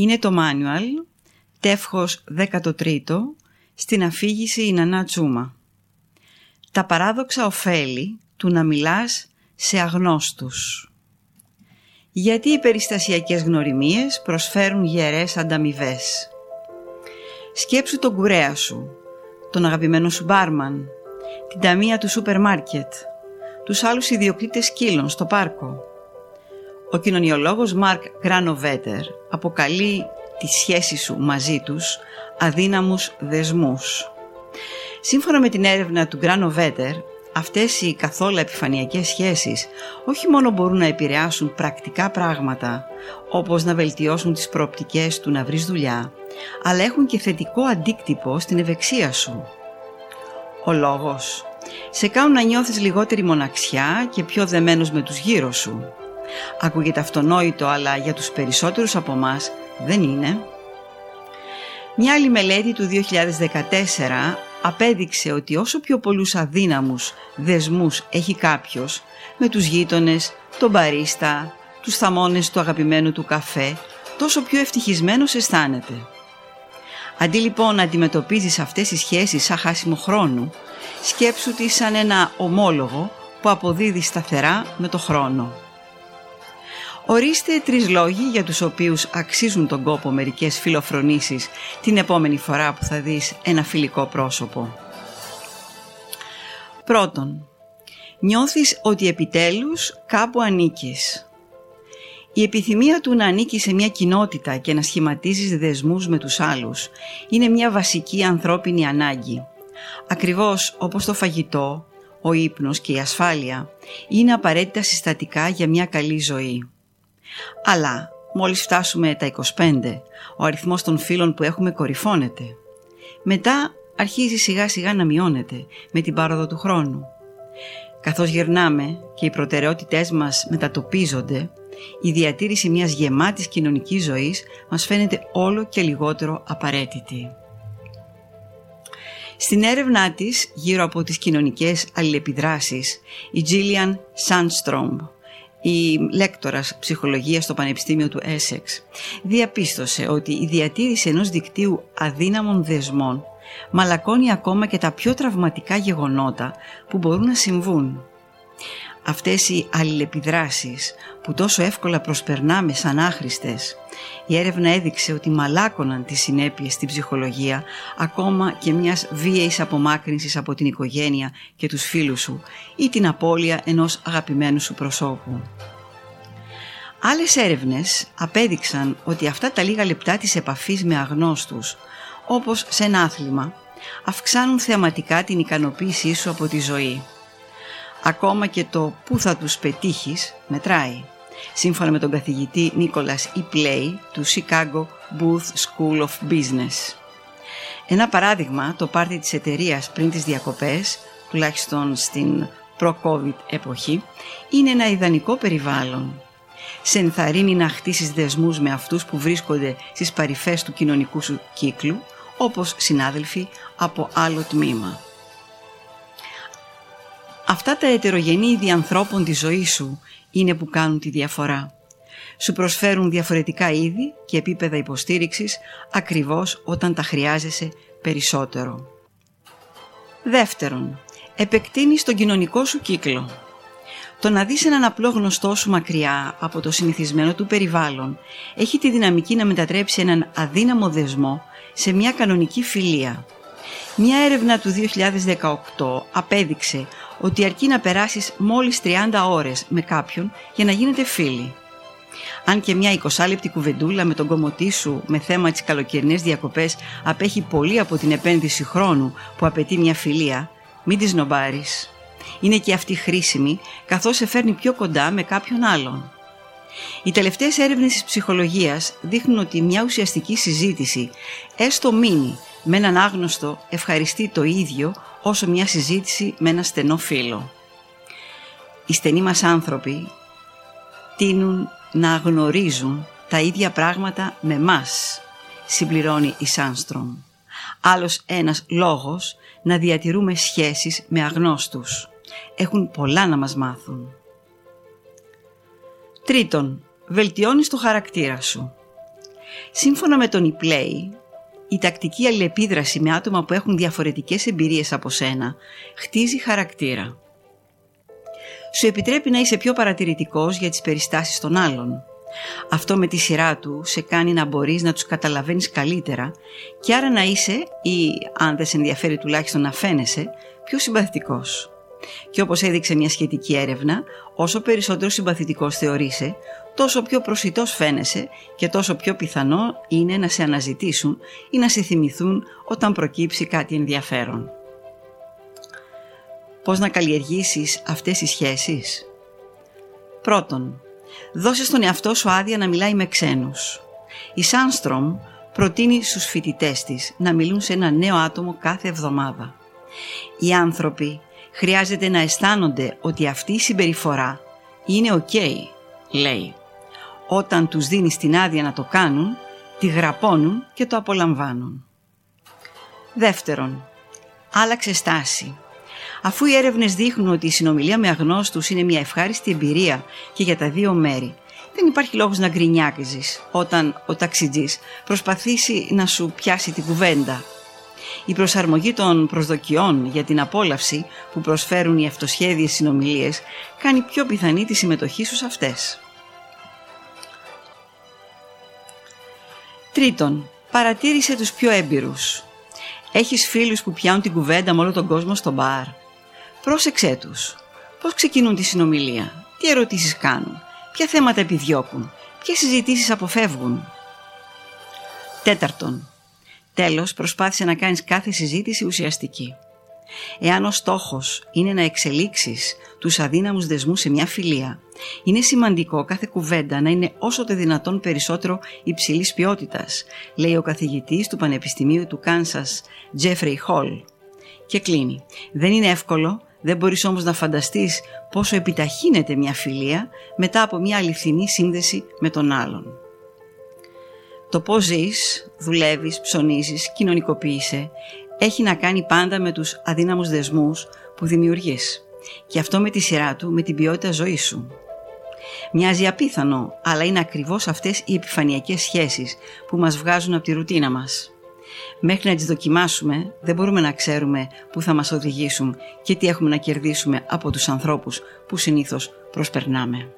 Είναι το manual, τεύχος 13, στην αφήγηση η Νανά Τσούμα. Τα παράδοξα ωφέλη του να μιλάς σε αγνώστους. Γιατί οι περιστασιακές γνωριμίες προσφέρουν γερές ανταμοιβές. Σκέψου τον κουρέα σου, τον αγαπημένο σου μπάρμαν, την ταμεία του σούπερ μάρκετ, τους άλλους ιδιοκτήτες σκύλων στο πάρκο. Ο κοινωνιολόγος Μάρκ Γκράνοβέτερ αποκαλεί τη σχέση σου μαζί τους αδύναμους δεσμούς. Σύμφωνα με την έρευνα του Γκράνοβέτερ, αυτές οι καθόλου επιφανειακές σχέσεις όχι μόνο μπορούν να επηρεάσουν πρακτικά πράγματα, όπως να βελτιώσουν τις προοπτικές του να βρεις δουλειά, αλλά έχουν και θετικό αντίκτυπο στην ευεξία σου. Ο λόγος σε κάνουν να νιώθεις λιγότερη μοναξιά και πιο δεμένος με τους γύρω σου. Ακούγεται αυτονόητο, αλλά για τους περισσότερους από μας δεν είναι. Μια άλλη μελέτη του 2014 απέδειξε ότι όσο πιο πολλούς αδύναμους δεσμούς έχει κάποιος με τους γείτονες, τον μπαρίστα, τους θαμώνες του αγαπημένου του καφέ, τόσο πιο ευτυχισμένος αισθάνεται. Αντί λοιπόν να αντιμετωπίζεις αυτές τις σχέσεις σαν χάσιμο χρόνου, σκέψου τη σαν ένα ομόλογο που αποδίδει σταθερά με το χρόνο. Ορίστε τρεις λόγοι για τους οποίους αξίζουν τον κόπο μερικές φιλοφρονήσεις την επόμενη φορά που θα δεις ένα φιλικό πρόσωπο. Πρώτον, νιώθεις ότι επιτέλους κάπου ανήκεις. Η επιθυμία του να ανήκεις σε μια κοινότητα και να σχηματίζεις δεσμούς με τους άλλους είναι μια βασική ανθρώπινη ανάγκη. Ακριβώς όπως το φαγητό, ο ύπνος και η ασφάλεια είναι απαραίτητα συστατικά για μια καλή ζωή. Αλλά μόλις φτάσουμε τα 25, ο αριθμός των φίλων που έχουμε κορυφώνεται. Μετά αρχίζει σιγά σιγά να μειώνεται με την πάροδο του χρόνου. Καθώς γερνάμε και οι προτεραιότητές μας μετατοπίζονται, η διατήρηση μιας γεμάτης κοινωνικής ζωής μας φαίνεται όλο και λιγότερο απαραίτητη. Στην έρευνά της γύρω από τις κοινωνικές αλληλεπιδράσεις, η Gillian Sandstrom η λέκτορας ψυχολογίας στο Πανεπιστήμιο του Έσεξ, διαπίστωσε ότι η διατήρηση ενός δικτύου αδύναμων δεσμών μαλακώνει ακόμα και τα πιο τραυματικά γεγονότα που μπορούν να συμβούν. Αυτές οι αλληλεπιδράσεις που τόσο εύκολα προσπερνάμε σαν άχρηστες, η έρευνα έδειξε ότι μαλάκωναν τις συνέπειες στην ψυχολογία ακόμα και μιας βίαιης απομάκρυνσης από την οικογένεια και τους φίλους σου ή την απώλεια ενός αγαπημένου σου προσώπου. Άλλες έρευνες απέδειξαν ότι αυτά τα λίγα λεπτά της επαφής με αγνώστους, όπως σε ένα άθλημα, αυξάνουν θεαματικά την ικανοποίησή σου από τη ζωή. Ακόμα και το «που θα τους πετύχεις» μετράει σύμφωνα με τον καθηγητή Νίκολας Ιπλέη του Chicago Booth School of Business. Ένα παράδειγμα, το πάρτι της εταιρείας πριν τις διακοπές, τουλάχιστον στην προ-COVID εποχή, είναι ένα ιδανικό περιβάλλον. Σε ενθαρρύνει να χτίσεις δεσμούς με αυτούς που βρίσκονται στις παρυφές του κοινωνικού σου κύκλου, όπως συνάδελφοι από άλλο τμήμα. Αυτά τα ετερογενή είδη ανθρώπων της ζωής σου είναι που κάνουν τη διαφορά. Σου προσφέρουν διαφορετικά είδη και επίπεδα υποστήριξης ακριβώς όταν τα χρειάζεσαι περισσότερο. Δεύτερον, επεκτείνεις τον κοινωνικό σου κύκλο. Το να δεις έναν απλό γνωστό σου μακριά από το συνηθισμένο του περιβάλλον έχει τη δυναμική να μετατρέψει έναν αδύναμο δεσμό σε μια κανονική φιλία. Μια έρευνα του 2018 απέδειξε ότι αρκεί να περάσεις μόλις 30 ώρες με κάποιον για να γίνετε φίλοι. Αν και μια 20 λεπτή κουβεντούλα με τον κομμωτή σου με θέμα τις καλοκαιρινές διακοπές απέχει πολύ από την επένδυση χρόνου που απαιτεί μια φιλία, μην της νομπάρεις. Είναι και αυτή χρήσιμη καθώς σε φέρνει πιο κοντά με κάποιον άλλον. Οι τελευταίες έρευνες της ψυχολογίας δείχνουν ότι μια ουσιαστική συζήτηση, έστω μήνυ, με έναν άγνωστο ευχαριστεί το ίδιο όσο μια συζήτηση με ένα στενό φίλο. Οι στενοί μας άνθρωποι τείνουν να γνωρίζουν τα ίδια πράγματα με μας, συμπληρώνει η Σάνστρομ. Άλλος ένας λόγος να διατηρούμε σχέσεις με αγνώστους. Έχουν πολλά να μας μάθουν. Τρίτον, βελτιώνεις το χαρακτήρα σου. Σύμφωνα με τον Ιπλέη, η τακτική αλληλεπίδραση με άτομα που έχουν διαφορετικές εμπειρίες από σένα χτίζει χαρακτήρα. Σου επιτρέπει να είσαι πιο παρατηρητικός για τις περιστάσεις των άλλων. Αυτό με τη σειρά του σε κάνει να μπορείς να τους καταλαβαίνεις καλύτερα και άρα να είσαι ή αν δεν σε ενδιαφέρει τουλάχιστον να φαίνεσαι πιο συμπαθητικός. Και όπως έδειξε μια σχετική έρευνα, όσο περισσότερο συμπαθητικός θεωρείσαι, τόσο πιο προσιτός φαίνεσαι και τόσο πιο πιθανό είναι να σε αναζητήσουν ή να σε θυμηθούν όταν προκύψει κάτι ενδιαφέρον. Πώς να καλλιεργήσεις αυτές τις σχέσεις; Πρώτον, δώσε στον εαυτό σου άδεια να μιλάει με ξένους. Η Σάνστρομ προτείνει στους φοιτητές της να μιλούν σε ένα νέο άτομο κάθε εβδομάδα. Οι άνθρωποι χρειάζεται να αισθάνονται ότι αυτή η συμπεριφορά είναι ok, λέει. Όταν τους δίνεις την άδεια να το κάνουν, τη γραπώνουν και το απολαμβάνουν. Δεύτερον, άλλαξε στάση. Αφού οι έρευνες δείχνουν ότι η συνομιλία με αγνώστους είναι μια ευχάριστη εμπειρία και για τα δύο μέρη, δεν υπάρχει λόγος να γκρινιάκιζεις όταν ο ταξιτζής προσπαθήσει να σου πιάσει την κουβέντα η προσαρμογή των προσδοκιών για την απόλαυση που προσφέρουν οι αυτοσχέδιες συνομιλίες κάνει πιο πιθανή τη συμμετοχή σου σε αυτές. Τρίτον, παρατήρησε τους πιο έμπειρους. Έχεις φίλους που πιάνουν την κουβέντα με όλο τον κόσμο στο μπαρ. Πρόσεξέ τους. Πώς ξεκινούν τη συνομιλία, τι ερωτήσεις κάνουν, ποια θέματα επιδιώκουν, ποιες συζητήσεις αποφεύγουν; Τέταρτον, Τέλος, προσπάθησε να κάνεις κάθε συζήτηση ουσιαστική. Εάν ο στόχος είναι να εξελίξεις τους αδύναμους δεσμούς σε μια φιλία, είναι σημαντικό κάθε κουβέντα να είναι όσο το δυνατόν περισσότερο υψηλής ποιότητας, λέει ο καθηγητής του Πανεπιστημίου του Κάνσας, Τζέφρεϊ Χολ. Και κλείνει. Δεν είναι εύκολο, δεν μπορείς όμως να φανταστείς πόσο επιταχύνεται μια φιλία μετά από μια αληθινή σύνδεση με τον άλλον. Το πώς ζεις, δουλεύεις, ψωνίζεις, κοινωνικοποιείσαι έχει να κάνει πάντα με τους αδύναμους δεσμούς που δημιουργείς και αυτό με τη σειρά του με την ποιότητα ζωής σου. Μοιάζει απίθανο, αλλά είναι ακριβώς αυτές οι επιφανειακές σχέσεις που μας βγάζουν από τη ρουτίνα μας. Μέχρι να τις δοκιμάσουμε δεν μπορούμε να ξέρουμε που θα μας οδηγήσουν και τι έχουμε να κερδίσουμε από τους ανθρώπους που συνήθως προσπερνάμε.